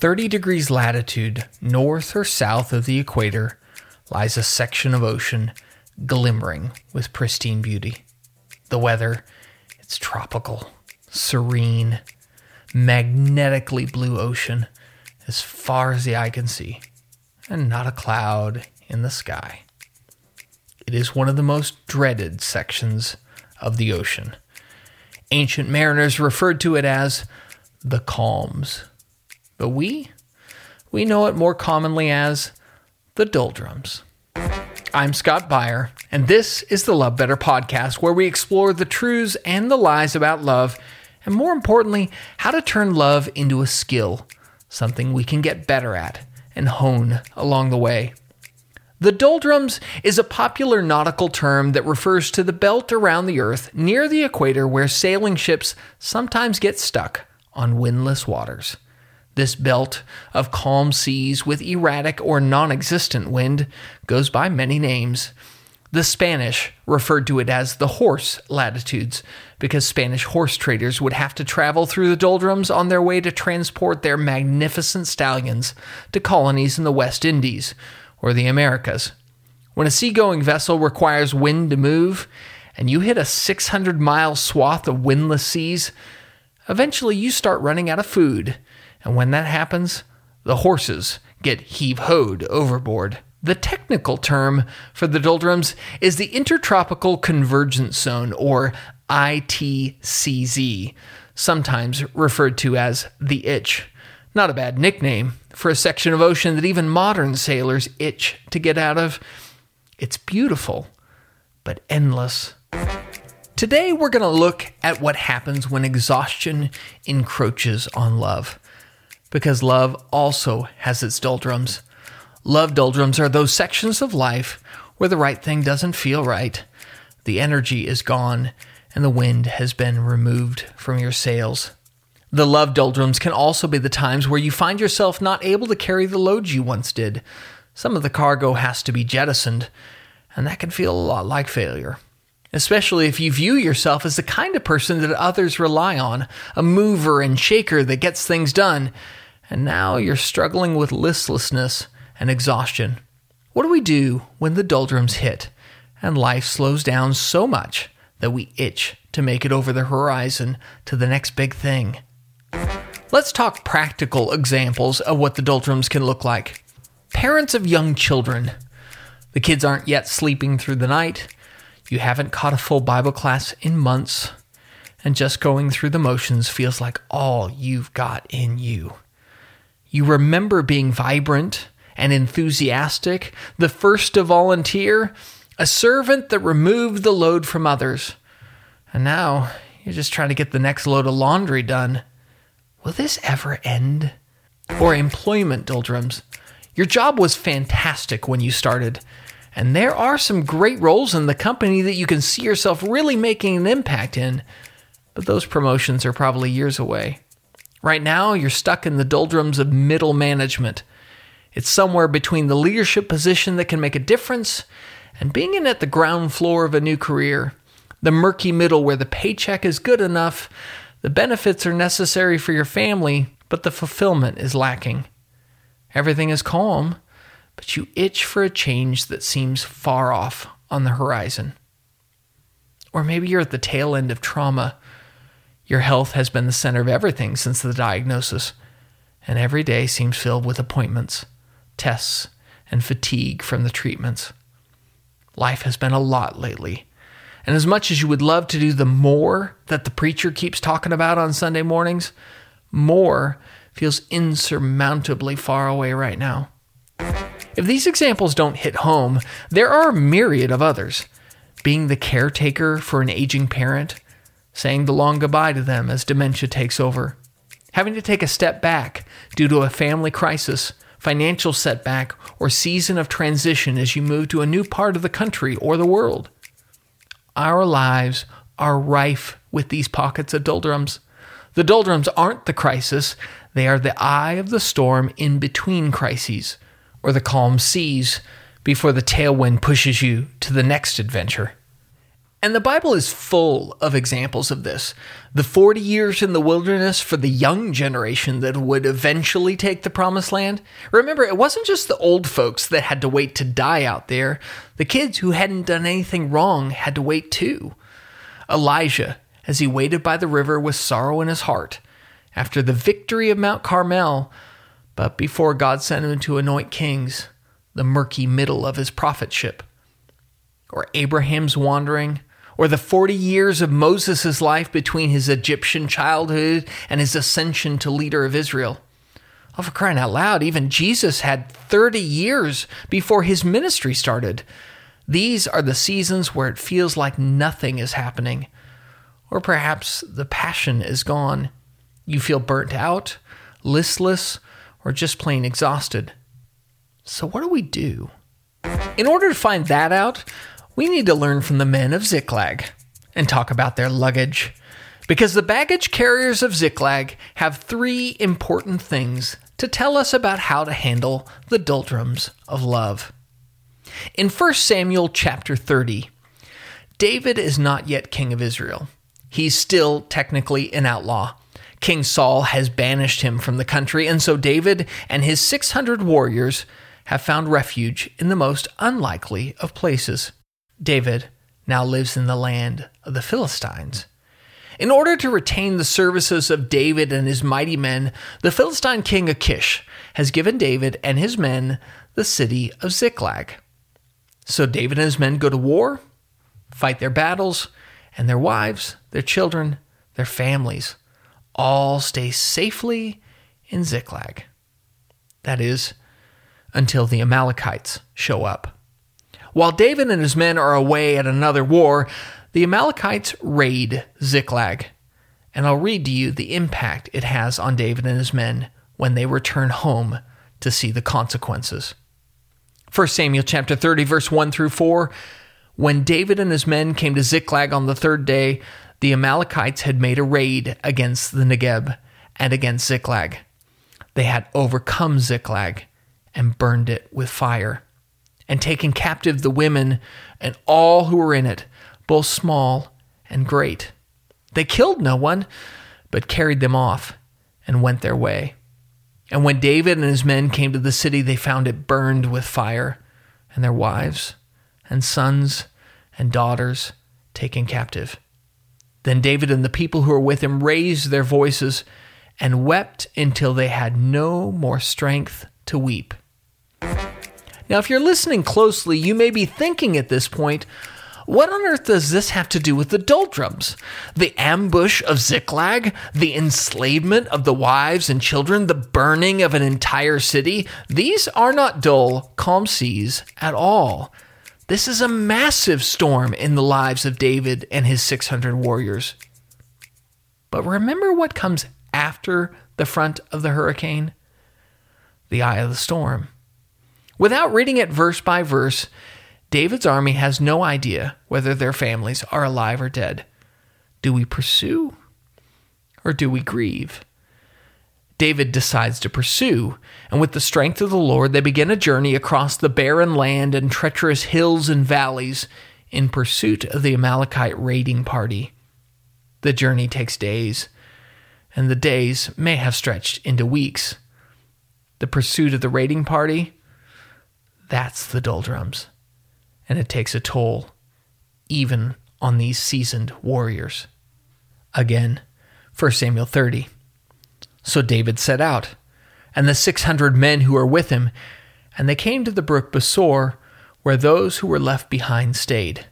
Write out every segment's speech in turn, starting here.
30 degrees latitude, north or south of the equator, lies a section of ocean glimmering with pristine beauty. The weather, it's tropical, serene, magnetically blue ocean as far as the eye can see, and not a cloud in the sky. It is one of the most dreaded sections of the ocean. Ancient mariners referred to it as the calms, but we, we know it more commonly as the doldrums. I'm Scott Beyer, and this is the Love Better podcast, where we explore the truths and the lies about love, and more importantly, how to turn love into a skill, something we can get better at and hone along the way. The doldrums is a popular nautical term that refers to the belt around the Earth near the equator where sailing ships sometimes get stuck on windless waters. This belt of calm seas with erratic or non existent wind goes by many names. The Spanish referred to it as the horse latitudes because Spanish horse traders would have to travel through the doldrums on their way to transport their magnificent stallions to colonies in the West Indies or the Americas. When a seagoing vessel requires wind to move and you hit a 600 mile swath of windless seas, eventually you start running out of food and when that happens, the horses get heave hoed overboard. The technical term for the doldrums is the Intertropical Convergence Zone, or ITCZ, sometimes referred to as the Itch. Not a bad nickname for a section of ocean that even modern sailors itch to get out of. It's beautiful, but endless. Today, we're going to look at what happens when exhaustion encroaches on love because love also has its doldrums. Love doldrums are those sections of life where the right thing doesn't feel right, the energy is gone, and the wind has been removed from your sails. The love doldrums can also be the times where you find yourself not able to carry the loads you once did. Some of the cargo has to be jettisoned, and that can feel a lot like failure. Especially if you view yourself as the kind of person that others rely on, a mover and shaker that gets things done, and now you're struggling with listlessness and exhaustion. What do we do when the doldrums hit and life slows down so much that we itch to make it over the horizon to the next big thing? Let's talk practical examples of what the doldrums can look like. Parents of young children. The kids aren't yet sleeping through the night. You haven't caught a full Bible class in months. And just going through the motions feels like all you've got in you. You remember being vibrant and enthusiastic, the first to volunteer, a servant that removed the load from others. And now you're just trying to get the next load of laundry done. Will this ever end? Or employment doldrums. Your job was fantastic when you started, and there are some great roles in the company that you can see yourself really making an impact in, but those promotions are probably years away. Right now, you're stuck in the doldrums of middle management. It's somewhere between the leadership position that can make a difference and being in at the ground floor of a new career, the murky middle where the paycheck is good enough, the benefits are necessary for your family, but the fulfillment is lacking. Everything is calm, but you itch for a change that seems far off on the horizon. Or maybe you're at the tail end of trauma your health has been the center of everything since the diagnosis, and every day seems filled with appointments, tests, and fatigue from the treatments. Life has been a lot lately. And as much as you would love to do the more that the preacher keeps talking about on Sunday mornings, more feels insurmountably far away right now. If these examples don't hit home, there are a myriad of others. Being the caretaker for an aging parent, saying the long goodbye to them as dementia takes over, having to take a step back due to a family crisis, financial setback, or season of transition as you move to a new part of the country or the world. Our lives are rife with these pockets of doldrums. The doldrums aren't the crisis, they are the eye of the storm in between crises, or the calm seas before the tailwind pushes you to the next adventure. And the Bible is full of examples of this. The 40 years in the wilderness for the young generation that would eventually take the promised land. Remember, it wasn't just the old folks that had to wait to die out there, the kids who hadn't done anything wrong had to wait too. Elijah, as he waited by the river with sorrow in his heart, after the victory of Mount Carmel, but before God sent him to anoint kings, the murky middle of his prophetship. Or Abraham's wandering or the 40 years of Moses' life between his Egyptian childhood and his ascension to leader of Israel. Oh, for crying out loud, even Jesus had 30 years before his ministry started. These are the seasons where it feels like nothing is happening. Or perhaps the passion is gone. You feel burnt out, listless, or just plain exhausted. So, what do we do? In order to find that out, we need to learn from the men of Ziklag and talk about their luggage. Because the baggage carriers of Ziklag have three important things to tell us about how to handle the doldrums of love. In 1 Samuel chapter 30, David is not yet king of Israel. He's still technically an outlaw. King Saul has banished him from the country, and so David and his 600 warriors have found refuge in the most unlikely of places. David now lives in the land of the Philistines. In order to retain the services of David and his mighty men, the Philistine king Achish has given David and his men the city of Ziklag. So David and his men go to war, fight their battles, and their wives, their children, their families all stay safely in Ziklag. That is, until the Amalekites show up. While David and his men are away at another war, the Amalekites raid Ziklag. And I'll read to you the impact it has on David and his men when they return home to see the consequences. 1 Samuel chapter 30 verse 1 through 4 When David and his men came to Ziklag on the third day, the Amalekites had made a raid against the Negeb and against Ziklag. They had overcome Ziklag and burned it with fire and taken captive the women and all who were in it, both small and great. They killed no one, but carried them off and went their way. And when David and his men came to the city, they found it burned with fire, and their wives and sons and daughters taken captive. Then David and the people who were with him raised their voices and wept until they had no more strength to weep. Now, if you're listening closely, you may be thinking at this point, what on earth does this have to do with the doldrums? The ambush of Ziklag? The enslavement of the wives and children? The burning of an entire city? These are not dull, calm seas at all. This is a massive storm in the lives of David and his 600 warriors. But remember what comes after the front of the hurricane? The eye of the storm. Without reading it verse by verse, David's army has no idea whether their families are alive or dead. Do we pursue or do we grieve? David decides to pursue, and with the strength of the Lord, they begin a journey across the barren land and treacherous hills and valleys in pursuit of the Amalekite raiding party. The journey takes days, and the days may have stretched into weeks. The pursuit of the raiding party that's the doldrums. And it takes a toll, even on these seasoned warriors. Again, 1 Samuel 30. So David set out, and the 600 men who were with him, and they came to the brook Besor, where those who were left behind stayed.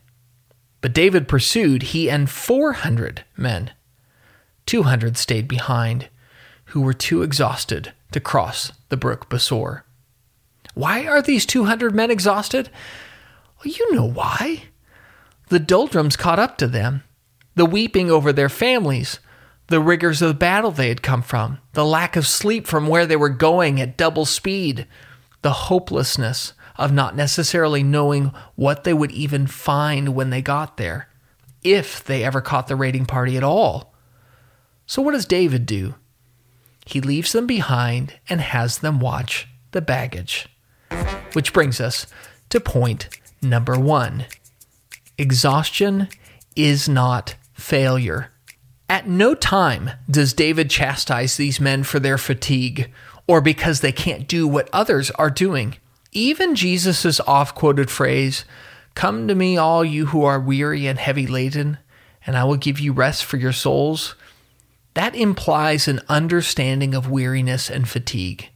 But David pursued, he and 400 men. 200 stayed behind, who were too exhausted to cross the brook Besor. Why are these 200 men exhausted? Well, you know why. The doldrums caught up to them, the weeping over their families, the rigors of the battle they had come from, the lack of sleep from where they were going at double speed, the hopelessness of not necessarily knowing what they would even find when they got there, if they ever caught the raiding party at all. So, what does David do? He leaves them behind and has them watch the baggage. Which brings us to point number one exhaustion is not failure. At no time does David chastise these men for their fatigue or because they can't do what others are doing. Even Jesus' oft quoted phrase, Come to me, all you who are weary and heavy laden, and I will give you rest for your souls, that implies an understanding of weariness and fatigue.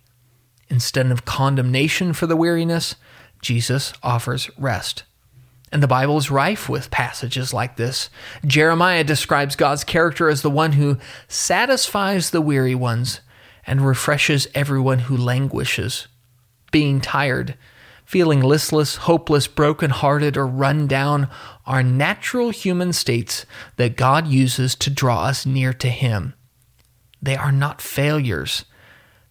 Instead of condemnation for the weariness, Jesus offers rest. And the Bible is rife with passages like this. Jeremiah describes God's character as the one who satisfies the weary ones and refreshes everyone who languishes. Being tired, feeling listless, hopeless, broken-hearted, or run down are natural human states that God uses to draw us near to Him. They are not failures,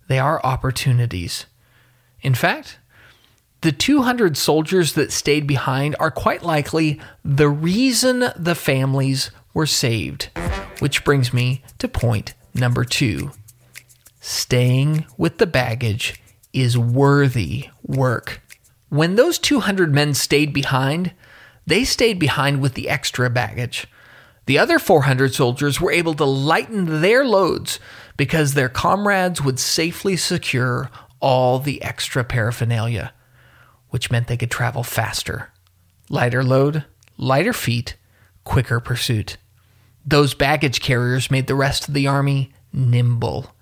they are opportunities. In fact, the 200 soldiers that stayed behind are quite likely the reason the families were saved. Which brings me to point number two staying with the baggage is worthy work. When those 200 men stayed behind, they stayed behind with the extra baggage. The other 400 soldiers were able to lighten their loads because their comrades would safely secure all the extra paraphernalia which meant they could travel faster. Lighter load, lighter feet, quicker pursuit. Those baggage carriers made the rest of the army nimble.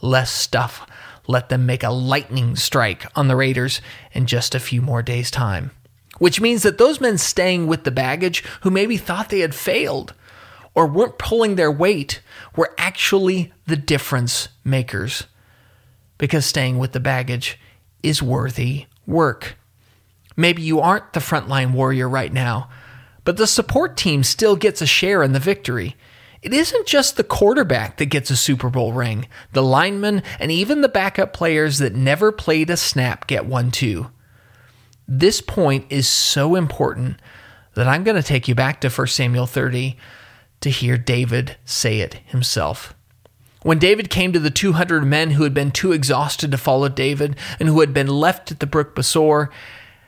Less stuff let them make a lightning strike on the raiders in just a few more days' time. Which means that those men staying with the baggage, who maybe thought they had failed or weren't pulling their weight, were actually the difference makers. Because staying with the baggage is worthy work. Maybe you aren't the frontline warrior right now, but the support team still gets a share in the victory. It isn't just the quarterback that gets a Super Bowl ring, the linemen and even the backup players that never played a snap get one too. This point is so important that I'm going to take you back to 1 Samuel 30 to hear David say it himself. When David came to the 200 men who had been too exhausted to follow David and who had been left at the brook Besor,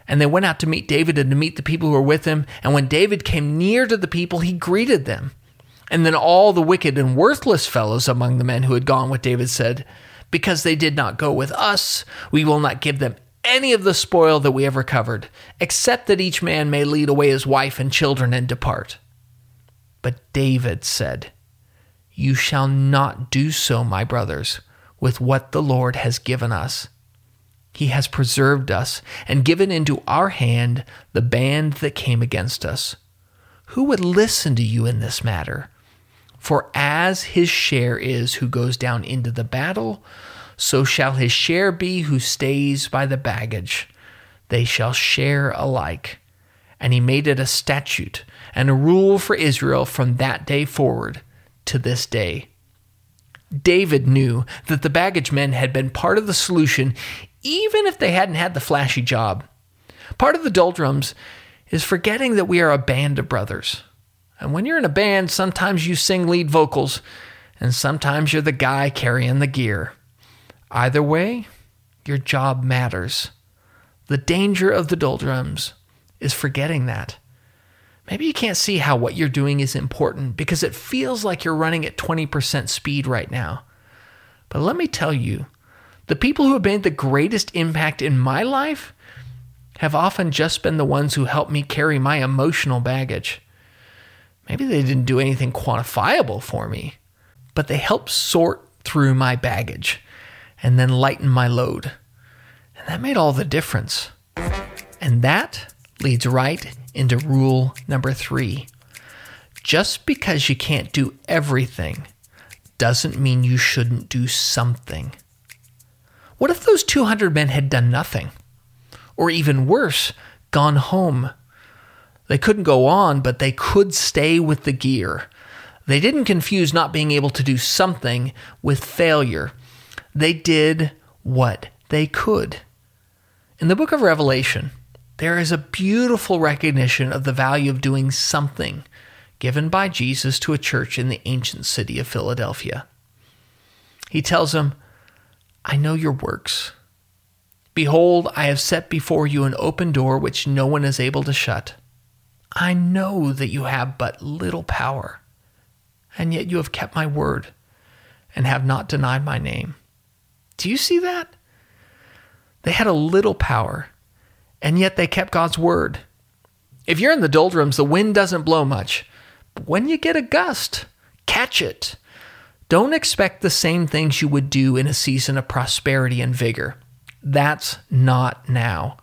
and they went out to meet David and to meet the people who were with him. And when David came near to the people, he greeted them. And then all the wicked and worthless fellows among the men who had gone with David said, Because they did not go with us, we will not give them any of the spoil that we have recovered, except that each man may lead away his wife and children and depart. But David said, You shall not do so, my brothers, with what the Lord has given us. He has preserved us and given into our hand the band that came against us. Who would listen to you in this matter? For as his share is who goes down into the battle, so shall his share be who stays by the baggage. They shall share alike. And he made it a statute and a rule for Israel from that day forward to this day. David knew that the baggage men had been part of the solution even if they hadn't had the flashy job. Part of the doldrums is forgetting that we are a band of brothers. And when you're in a band, sometimes you sing lead vocals, and sometimes you're the guy carrying the gear. Either way, your job matters. The danger of the doldrums is forgetting that. Maybe you can't see how what you're doing is important because it feels like you're running at 20% speed right now. But let me tell you, the people who have made the greatest impact in my life have often just been the ones who helped me carry my emotional baggage. Maybe they didn't do anything quantifiable for me, but they helped sort through my baggage and then lighten my load. And that made all the difference. And that leads right into rule number three. Just because you can't do everything doesn't mean you shouldn't do something. What if those 200 men had done nothing? Or even worse, gone home? They couldn't go on, but they could stay with the gear. They didn't confuse not being able to do something with failure. They did what they could. In the book of Revelation, there is a beautiful recognition of the value of doing something given by Jesus to a church in the ancient city of Philadelphia. He tells them, I know your works. Behold, I have set before you an open door which no one is able to shut. I know that you have but little power, and yet you have kept my word and have not denied my name. Do you see that? They had a little power, and yet they kept God's word. If you're in the doldrums, the wind doesn't blow much. But when you get a gust, catch it. Don't expect the same things you would do in a season of prosperity and vigor. That's not now.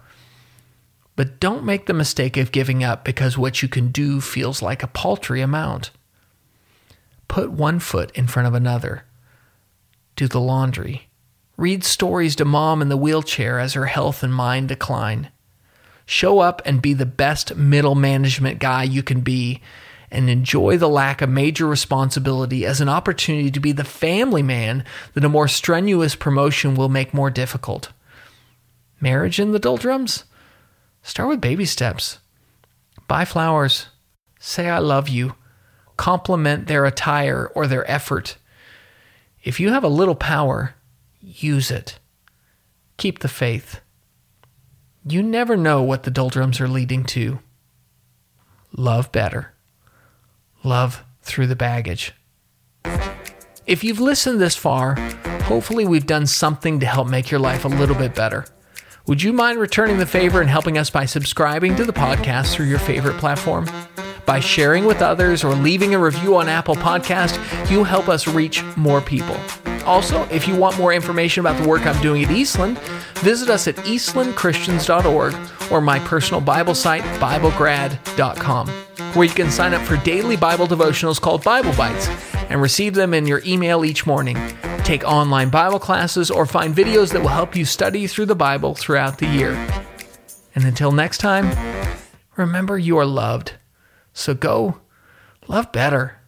But don't make the mistake of giving up because what you can do feels like a paltry amount. Put one foot in front of another. Do the laundry. Read stories to mom in the wheelchair as her health and mind decline. Show up and be the best middle management guy you can be and enjoy the lack of major responsibility as an opportunity to be the family man that a more strenuous promotion will make more difficult. Marriage in the doldrums? Start with baby steps. Buy flowers. Say, I love you. Compliment their attire or their effort. If you have a little power, use it. Keep the faith. You never know what the doldrums are leading to. Love better. Love through the baggage. If you've listened this far, hopefully we've done something to help make your life a little bit better. Would you mind returning the favor and helping us by subscribing to the podcast through your favorite platform? By sharing with others or leaving a review on Apple Podcast, you help us reach more people. Also, if you want more information about the work I'm doing at Eastland, visit us at eastlandchristians.org or my personal Bible site, BibleGrad.com, where you can sign up for daily Bible devotionals called Bible Bites and receive them in your email each morning. Take online Bible classes or find videos that will help you study through the Bible throughout the year. And until next time, remember you are loved. So go love better.